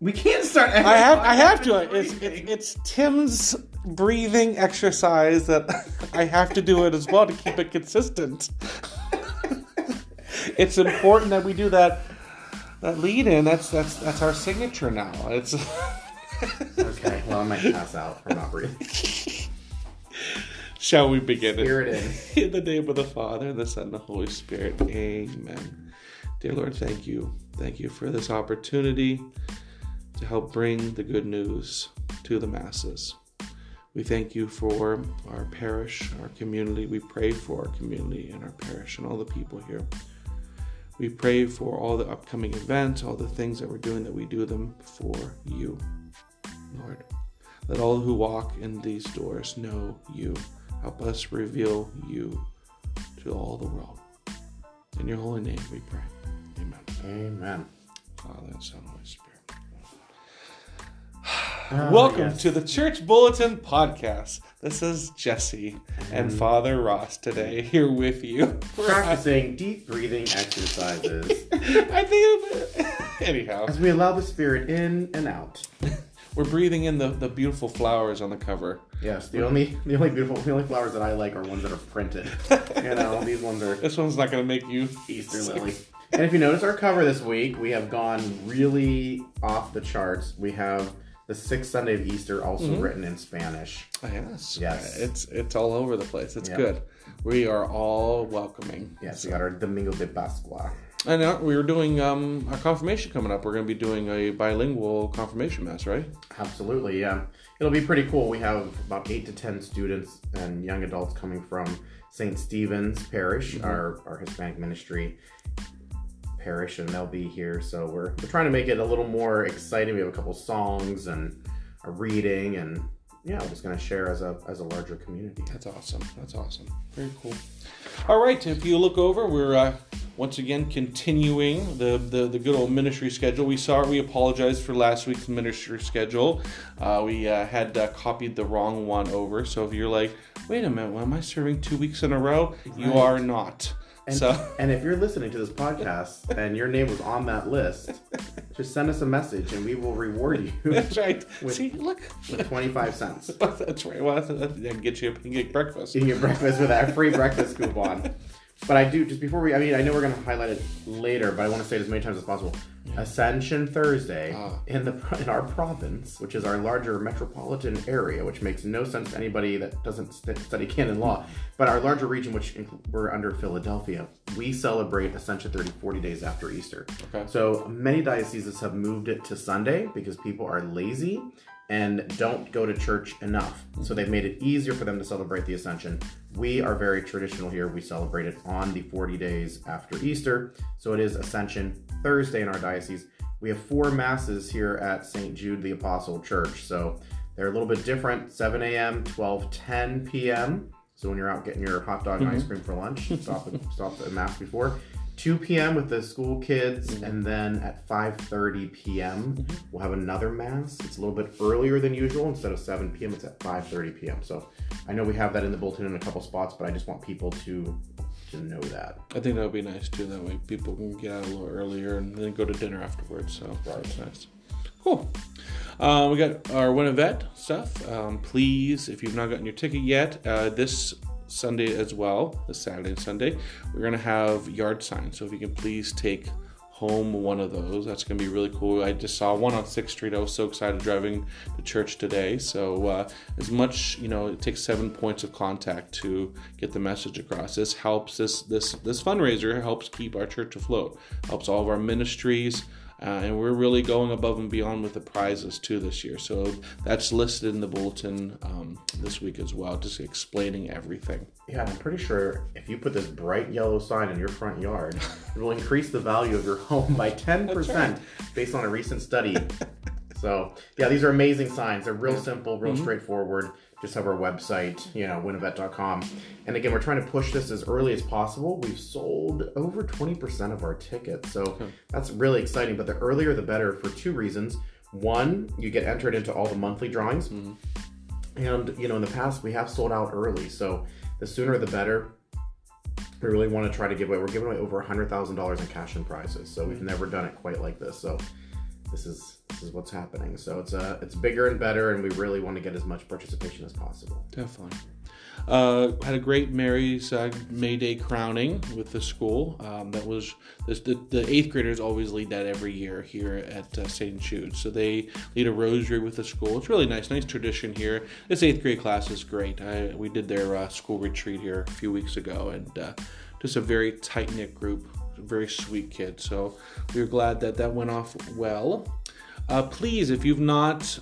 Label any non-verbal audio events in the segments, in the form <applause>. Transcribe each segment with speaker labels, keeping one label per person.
Speaker 1: We can't start.
Speaker 2: I have I have to. It's, it's it's Tim's breathing exercise that I have to do it as well to keep it consistent. it's important that we do that that lead in. That's that's that's our signature now. It's
Speaker 1: Okay, well, I might pass out from not breathing.
Speaker 2: Shall we begin it?
Speaker 1: Spirit in. <laughs>
Speaker 2: In the name of the Father, the Son, and the Holy Spirit. Amen. Dear Lord, thank you. Thank you for this opportunity to help bring the good news to the masses. We thank you for our parish, our community. We pray for our community and our parish and all the people here. We pray for all the upcoming events, all the things that we're doing, that we do them for you, Lord. Let all who walk in these doors know you. Help us reveal you to all the world. In your holy name we pray. Amen.
Speaker 1: Amen.
Speaker 2: Father Son, Holy Spirit.
Speaker 1: Ah,
Speaker 2: Welcome
Speaker 1: yes.
Speaker 2: to the Church Bulletin Podcast. This is Jesse and Father Ross today here with you.
Speaker 1: practicing deep breathing exercises <laughs>
Speaker 2: I think, <laughs> anyhow,
Speaker 1: as we allow the spirit in and out. <laughs>
Speaker 2: we're breathing in the, the beautiful flowers on the cover.
Speaker 1: Yes, the only the only beautiful the only flowers that I like are ones that are printed. You know, these ones are
Speaker 2: This one's not going to make you
Speaker 1: Easter lily. And if you notice our cover this week, we have gone really off the charts. We have the sixth Sunday of Easter also written in Spanish.
Speaker 2: Yes.
Speaker 1: Yes.
Speaker 2: It's it's all over the place. It's
Speaker 1: Yep.
Speaker 2: good. We are all welcoming.
Speaker 1: Yes, we got our Domingo de Pascua.
Speaker 2: And we were doing um, a confirmation coming up. We're going to be doing a bilingual confirmation mass, right?
Speaker 1: Absolutely, yeah. It'll be pretty cool. We have about eight to ten students and young adults coming from St. Stephen's Parish, our, our Hispanic ministry parish, and they'll be here. So we're, we're trying to make it a little more exciting. We have a couple songs and a reading, and yeah, we're just going to share as a as a larger community.
Speaker 2: That's awesome. That's awesome. Very cool. All right. If you look over, we're uh, once again continuing the, the the good old ministry schedule. We saw. We apologized for last week's ministry schedule. Uh, we uh, had uh, copied the wrong one over. So if you're like, wait a minute, well, am I serving two weeks in a row? You are not.
Speaker 1: And,
Speaker 2: so
Speaker 1: and if you're listening to this podcast and your name was on that list, just send us a message and we will reward you <laughs>
Speaker 2: that's right.
Speaker 1: With-
Speaker 2: See, look.
Speaker 1: with 25 cents. <laughs>
Speaker 2: That's right. Well, that, get you a pancake breakfast.
Speaker 1: Eating your breakfast with that free breakfast coupon. But I do, just before we, I mean, I know we're going to highlight it later, but I want to say it as many times as possible. Ascension Thursday
Speaker 2: Ah.
Speaker 1: in the <laughs> in our province, which is our larger metropolitan area, which makes no sense to anybody that doesn't st- study canon law, but our larger region, which incl- we're under Philadelphia, we celebrate Ascension 30, 40 days after Easter.
Speaker 2: Okay.
Speaker 1: So many dioceses have moved it to Sunday because people are lazy and don't go to church enough. So they've made it easier for them to celebrate the Ascension. We are very traditional here. We celebrate it on the 40 days after Easter. So it is Ascension Thursday in our diocese. We have four masses here at St. Jude the Apostle Church. So they're a little bit different 7 a.m., 12, 10 p.m. So when you're out getting your hot dog and ice mm-hmm. cream for lunch, stop at, stop at mass before. 2 p.m. with the school kids, and then at 5:30 p.m. we'll have another mass. It's a little bit earlier than usual. Instead of 7 p.m., it's at 5:30 p.m. So I know we have that in the bulletin in a couple spots, but I just want people to to know that.
Speaker 2: I think that would be nice too. That way people can get out a little earlier and then go to dinner afterwards. So that's nice. Cool. Uh, we got our Winnivette stuff. Um, please, if you've not gotten your ticket yet, uh, this Sunday as well, this Saturday and Sunday, we're going to have yard signs. So if you can please take home one of those, that's going to be really cool. I just saw one on 6th Street. I was so excited driving to church today. So uh, as much, you know, it takes seven points of contact to get the message across. This helps, this, this, this fundraiser helps keep our church afloat, helps all of our ministries. Uh, and we're really going above and beyond with the prizes too this year. So that's listed in the bulletin um, this week as well, just explaining everything.
Speaker 1: Yeah, I'm pretty sure if you put this bright yellow sign in your front yard, it will increase the value of your home by <laughs> 10% based on a recent study. so, yeah, these are amazing signs. They're real simple, real straightforward. Just have our website, you know, winnevet.com. And again, we're trying to push this as early as possible. We've sold over 20% of our tickets. So that's really exciting. But the earlier, the better for two reasons. One, you get entered into all the monthly drawings. Mm-hmm. And, you know, in the past, we have sold out early. So the sooner the better. We really want to try to give away. We're giving away over $100,000 in cash and prizes. So we've mm-hmm. never done it quite like this. So this is, this is what's happening. So it's uh, it's bigger and better, and we really want to get as much participation as possible.
Speaker 2: Definitely. Uh, had a great Mary's uh, May Day crowning with the school. Um, that was this, the, the eighth graders always lead that every year here at uh, St. Jude. So they lead a rosary with the school. It's really nice, nice tradition here. This eighth grade class is great. I, we did their uh, school retreat here a few weeks ago, and uh, just a very tight knit group. Very sweet kid. So we are glad that that went off well. Uh, please, if you've not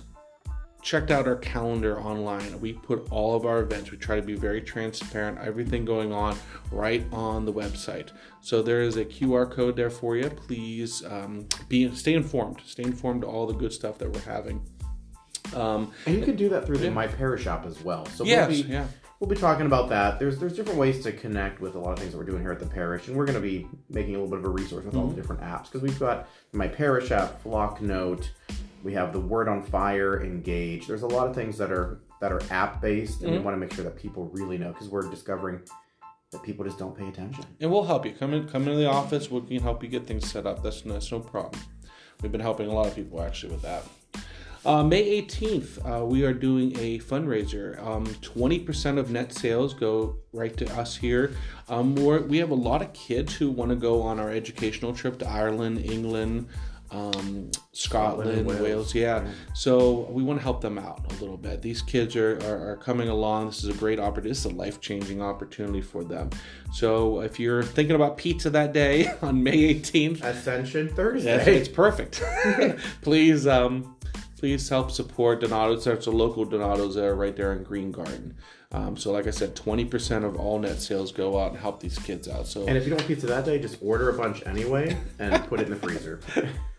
Speaker 2: checked out our calendar online. We put all of our events. We try to be very transparent, everything going on right on the website. So there is a QR code there for you. Please um, be stay informed. Stay informed to all the good stuff that we're having.
Speaker 1: Um, and you can do that through the My Parish app as well.
Speaker 2: So yes, we'll be,
Speaker 1: yeah. We'll be talking about that. There's there's different ways to connect with a lot of things that we're doing here at the parish, and we're going to be making a little bit of a resource with mm-hmm. all the mm-hmm. different apps because we've got My Parish app, Flocknote. we have the Word on Fire, Engage. There's a lot of things that are that are app based, and mm-hmm. we want to make sure that people really know because we're discovering that people just don't pay attention.
Speaker 2: And we'll help you. Come in, come into the office. We can help you get things set up. That's, that's no problem. We've been helping a lot of people actually with that. Uh, May 18th, uh, we are doing a fundraiser. Um, 20% of net sales go right to us here. Um, we have a lot of kids who want to go on our educational trip to Ireland, England, um, Scotland, Wales. Wales. Yeah. So we want to help them out a little bit. These kids are, are, are coming along. This is a great opportunity. This is a life changing opportunity for them. So if you're thinking about pizza that day <laughs> on May 18th,
Speaker 1: Ascension Thursday,
Speaker 2: it's perfect. <laughs> please, um, please help support Donato's. That's a local Donato's there right there in Green Garden. Um, so, like I said, 20% of all net sales go out and help these kids out. So,
Speaker 1: and if you don't want pizza that day, just order a bunch anyway and put it in the freezer.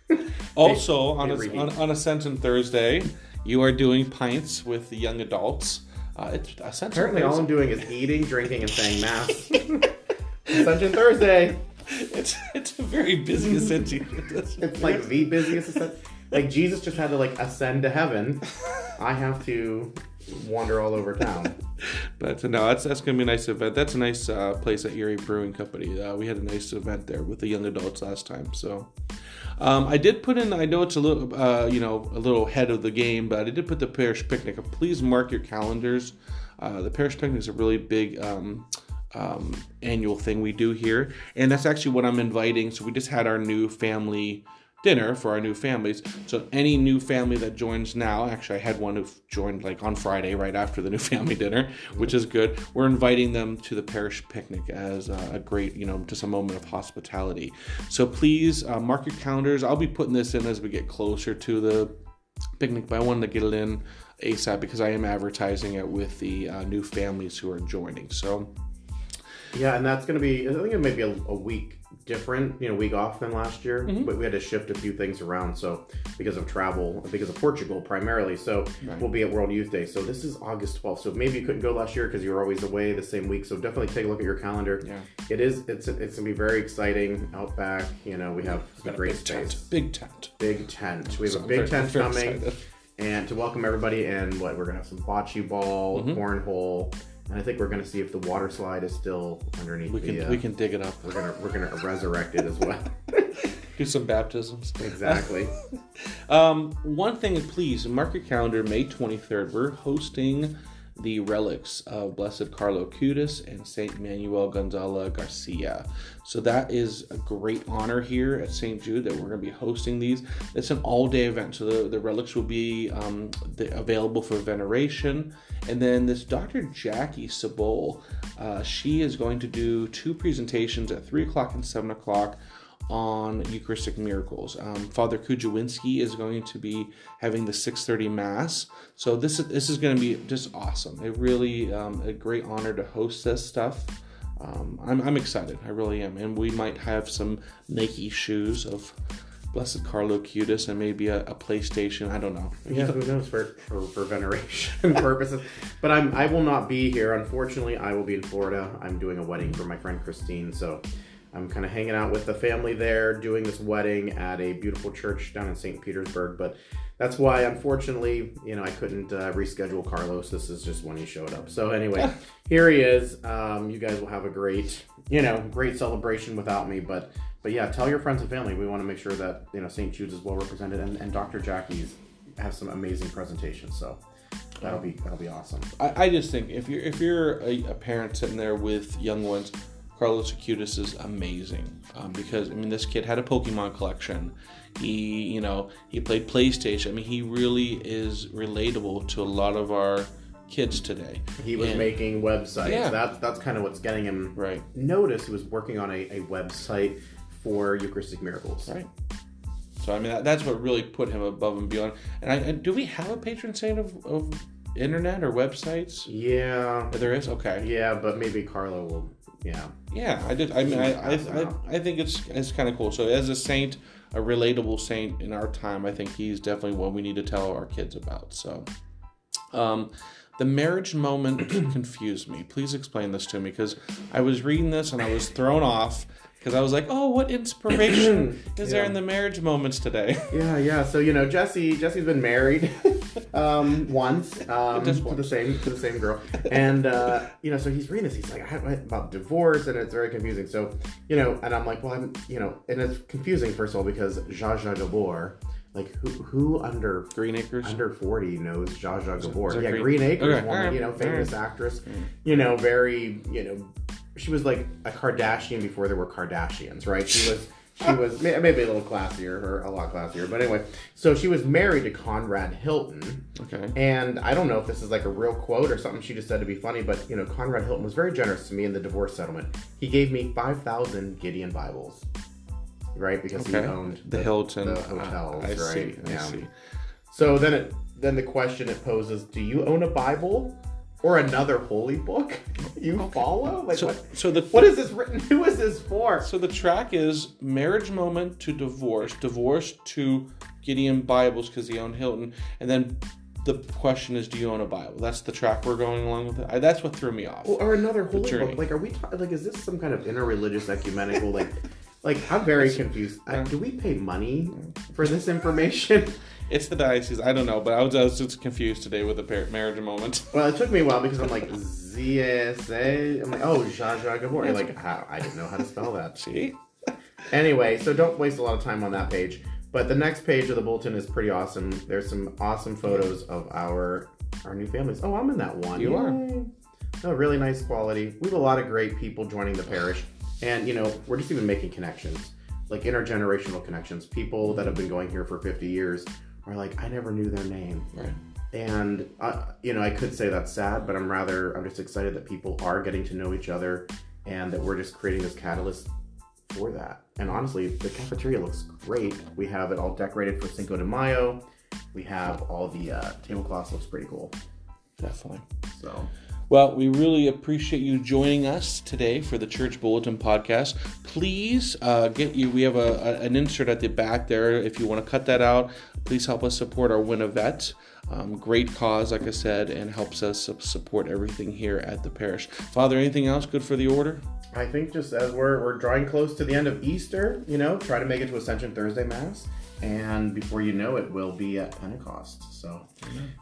Speaker 1: <laughs>
Speaker 2: also, on, a, on, on Ascension Thursday, you are doing pints with the young adults.
Speaker 1: Uh, it's Ascension Apparently, Thursday. all I'm doing is eating, drinking, and saying mass. <laughs> Ascension Thursday. <laughs>
Speaker 2: It's it's a very busy Ascension.
Speaker 1: it's like the busiest Ascension. Like Jesus just had to like ascend to heaven. <laughs> I have to wander all over town. <laughs>
Speaker 2: but no, that's that's gonna be a nice event. That's a nice uh, place at Erie Brewing Company. Uh, we had a nice event there with the young adults last time. So um, I did put in. I know it's a little, uh, you know, a little ahead of the game, but I did put the parish picnic. Please mark your calendars. Uh, the parish picnic is a really big. Um, um, annual thing we do here, and that's actually what I'm inviting. So we just had our new family dinner for our new families. So any new family that joins now, actually I had one who joined like on Friday right after the new <laughs> family dinner, which is good. We're inviting them to the parish picnic as a, great, you know, just a moment of hospitality. So please uh, mark your calendars. I'll be putting this in as we get closer to the picnic, but I wanted to get it in ASAP because I am advertising it with the uh, new families who are joining. So
Speaker 1: yeah, and that's going to be I think it may be a, a week different, you know, week off than last year, mm-hmm. but we had to shift a few things around. So because of travel, because of Portugal primarily, so right. we'll be at World Youth Day. So this is August 12th. So maybe you couldn't go last year because you were always away the same week. So definitely take a look at your calendar. Yeah, it is. It's it's gonna be very exciting out back. You know, we have a great
Speaker 2: big
Speaker 1: space.
Speaker 2: Tent. Big tent.
Speaker 1: Big tent. We have so a big very, tent coming. Excited. And to welcome everybody, and what we're gonna have some bocce ball, mm-hmm. cornhole, and I think we're going to see if the water slide is still underneath.
Speaker 2: We can
Speaker 1: the,
Speaker 2: uh, we can dig it up.
Speaker 1: We're gonna we're gonna resurrect it as well. <laughs> <laughs>
Speaker 2: Do some baptisms.
Speaker 1: Exactly. <laughs>
Speaker 2: um, one thing, please mark your calendar. May twenty third. We're hosting the relics of Blessed Carlo Acutis and Saint Manuel Gonzalez Garcia. So that is a great honor here at St. Jude that we're going to be hosting these. It's an all-day event, so the, the relics will be um, the, available for veneration. And then this Dr. Jackie Sabol, uh, she is going to do two presentations at three o'clock and seven o'clock on Eucharistic miracles. Um, Father Kujawinski is going to be having the 6:30 Mass, so this is this is going to be just awesome. It really um, a great honor to host this stuff. Um, I'm, I'm excited, I really am, and we might have some Nike shoes of Blessed Carlo Acutis and maybe a, a, PlayStation. I don't know.
Speaker 1: Yeah, who knows for, for, for veneration <laughs> purposes. But I'm I will not be here. Unfortunately, I will be in Florida. I'm doing a wedding for my friend Christine, so I'm kind of hanging out with the family there, doing this wedding at a beautiful church down in St. Petersburg. But that's why, unfortunately, you know, I couldn't uh, reschedule Carlos. This is just when he showed up. So anyway, <laughs> here he is. Um, you guys will have a great, you know, great celebration without me. But but yeah, tell your friends and family. We want to make sure that you know St. Jude's is well represented, and, and Dr. Jackie's has some amazing presentations. So that'll be that'll be awesome.
Speaker 2: I, I just think if you're if you're a, a parent sitting there with young ones, Carlos Acutis is amazing um, because I mean this kid had a Pokemon collection. He you know he played PlayStation. I mean he really is relatable to a lot of our kids today.
Speaker 1: He was
Speaker 2: And-
Speaker 1: making websites.
Speaker 2: Yeah.
Speaker 1: That's that's kind of what's getting him
Speaker 2: Right.
Speaker 1: noticed. He was working on a, a website for Eucharistic miracles.
Speaker 2: Right. So I mean that, that's what really put him above and beyond. And, I, and do we have a patron saint of, of internet or websites?
Speaker 1: Yeah.
Speaker 2: There is. Okay.
Speaker 1: Yeah, but maybe Carlo will. Yeah.
Speaker 2: Yeah, I did. I mean, I, I, I. I think it's it's kind of cool. So as a saint, a relatable saint in our time, I think he's definitely one we need to tell our kids about. So, um, the marriage moment <clears throat> confused me. Please explain this to me because I was reading this and I was thrown off because I was like, oh, what inspiration <clears throat> is there in the marriage moments today? <laughs>
Speaker 1: Yeah, yeah. So you know, Jesse, Jesse's been married <laughs> um, once <laughs> um,
Speaker 2: Just
Speaker 1: to the same to the same girl, <laughs> and uh, you know, so he's reading this. He's like, I have about divorce, and it's very confusing. So you know, and I'm like, well, I'm you know, and it's confusing first of all because Zsa Zsa Gabor, like who who under
Speaker 2: Green Acres.
Speaker 1: under 40 knows Zsa Zsa Gabor. yeah,
Speaker 2: Green-
Speaker 1: Green, Acres
Speaker 2: Okay,
Speaker 1: woman, you know, famous
Speaker 2: alright.
Speaker 1: actress. You know, very, you know, she was like a Kardashian before there were Kardashians, right? She was she was maybe a little classier or a lot classier, but anyway. So she was married to Conrad Hilton,
Speaker 2: Okay.
Speaker 1: and I don't know if this is like a real quote or something she just said to be funny, but you know, Conrad Hilton was very generous to me in the divorce settlement. He gave me 5,000 Gideon Bibles. Right, because he owned
Speaker 2: The Hilton
Speaker 1: the ah, hotels,
Speaker 2: I
Speaker 1: right?
Speaker 2: see. I
Speaker 1: Yeah.
Speaker 2: see.
Speaker 1: So then it then the question it poses: Do you own a Bible or another holy book you follow? Like
Speaker 2: So,
Speaker 1: what?
Speaker 2: so the
Speaker 1: What is this written? <laughs> Who is this for?
Speaker 2: So the track is marriage moment to divorce, divorce to Gideon Bibles because he owned Hilton, and then the question is, do you own a Bible? That's the track we're going along with. I, that's what threw me off.
Speaker 1: Or another holy book? Like, are we ta- like? Is this some kind of interreligious ecumenical? Like, like I'm very confused. Uh, do we pay money for this information? <laughs>
Speaker 2: It's the diocese. I don't know, but I was, I was just confused today with the par- marriage moment. <laughs>
Speaker 1: Well, it took me a while because I'm like ZSA. I'm like, oh, Zsa Zsa Gabor. You're like, how? I didn't know how to spell that. <laughs>
Speaker 2: See,
Speaker 1: Anyway, so don't waste a lot of time on that page. But the next page of the bulletin is pretty awesome. There's some awesome photos of our our new families. Oh, I'm in that one.
Speaker 2: You are.
Speaker 1: No, really nice quality. We have a lot of great people joining the parish, and you know, we're just even making connections, like intergenerational connections. People that have been going here for 50 years are like, I never knew their name,
Speaker 2: right?
Speaker 1: and uh, you know, I could say that's sad, but I'm rather, I'm just excited that people are getting to know each other, and that we're just creating this catalyst for that. And honestly, the cafeteria looks great. We have it all decorated for Cinco de Mayo. We have all the uh, tablecloths looks pretty cool.
Speaker 2: Definitely.
Speaker 1: So
Speaker 2: Well, we really appreciate you joining us today for the Church Bulletin podcast. Please uh, get you. We have a, a- an insert at the back there. If you want to cut that out, please help us support our Win a Vet. Um, great cause, like I said, and helps us support everything here at the parish. Father, anything else good for the order?
Speaker 1: I think just as we're we're drawing close to the end of Easter, you know, try to make it to Ascension Thursday Mass, and before you know it, we'll be at Pentecost. So,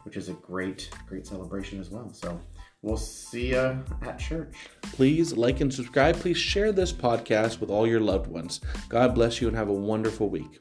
Speaker 1: which is a great great celebration as well. So. We'll see you at church.
Speaker 2: Please like and subscribe. Please share this podcast with all your loved ones. God bless you and have a wonderful week.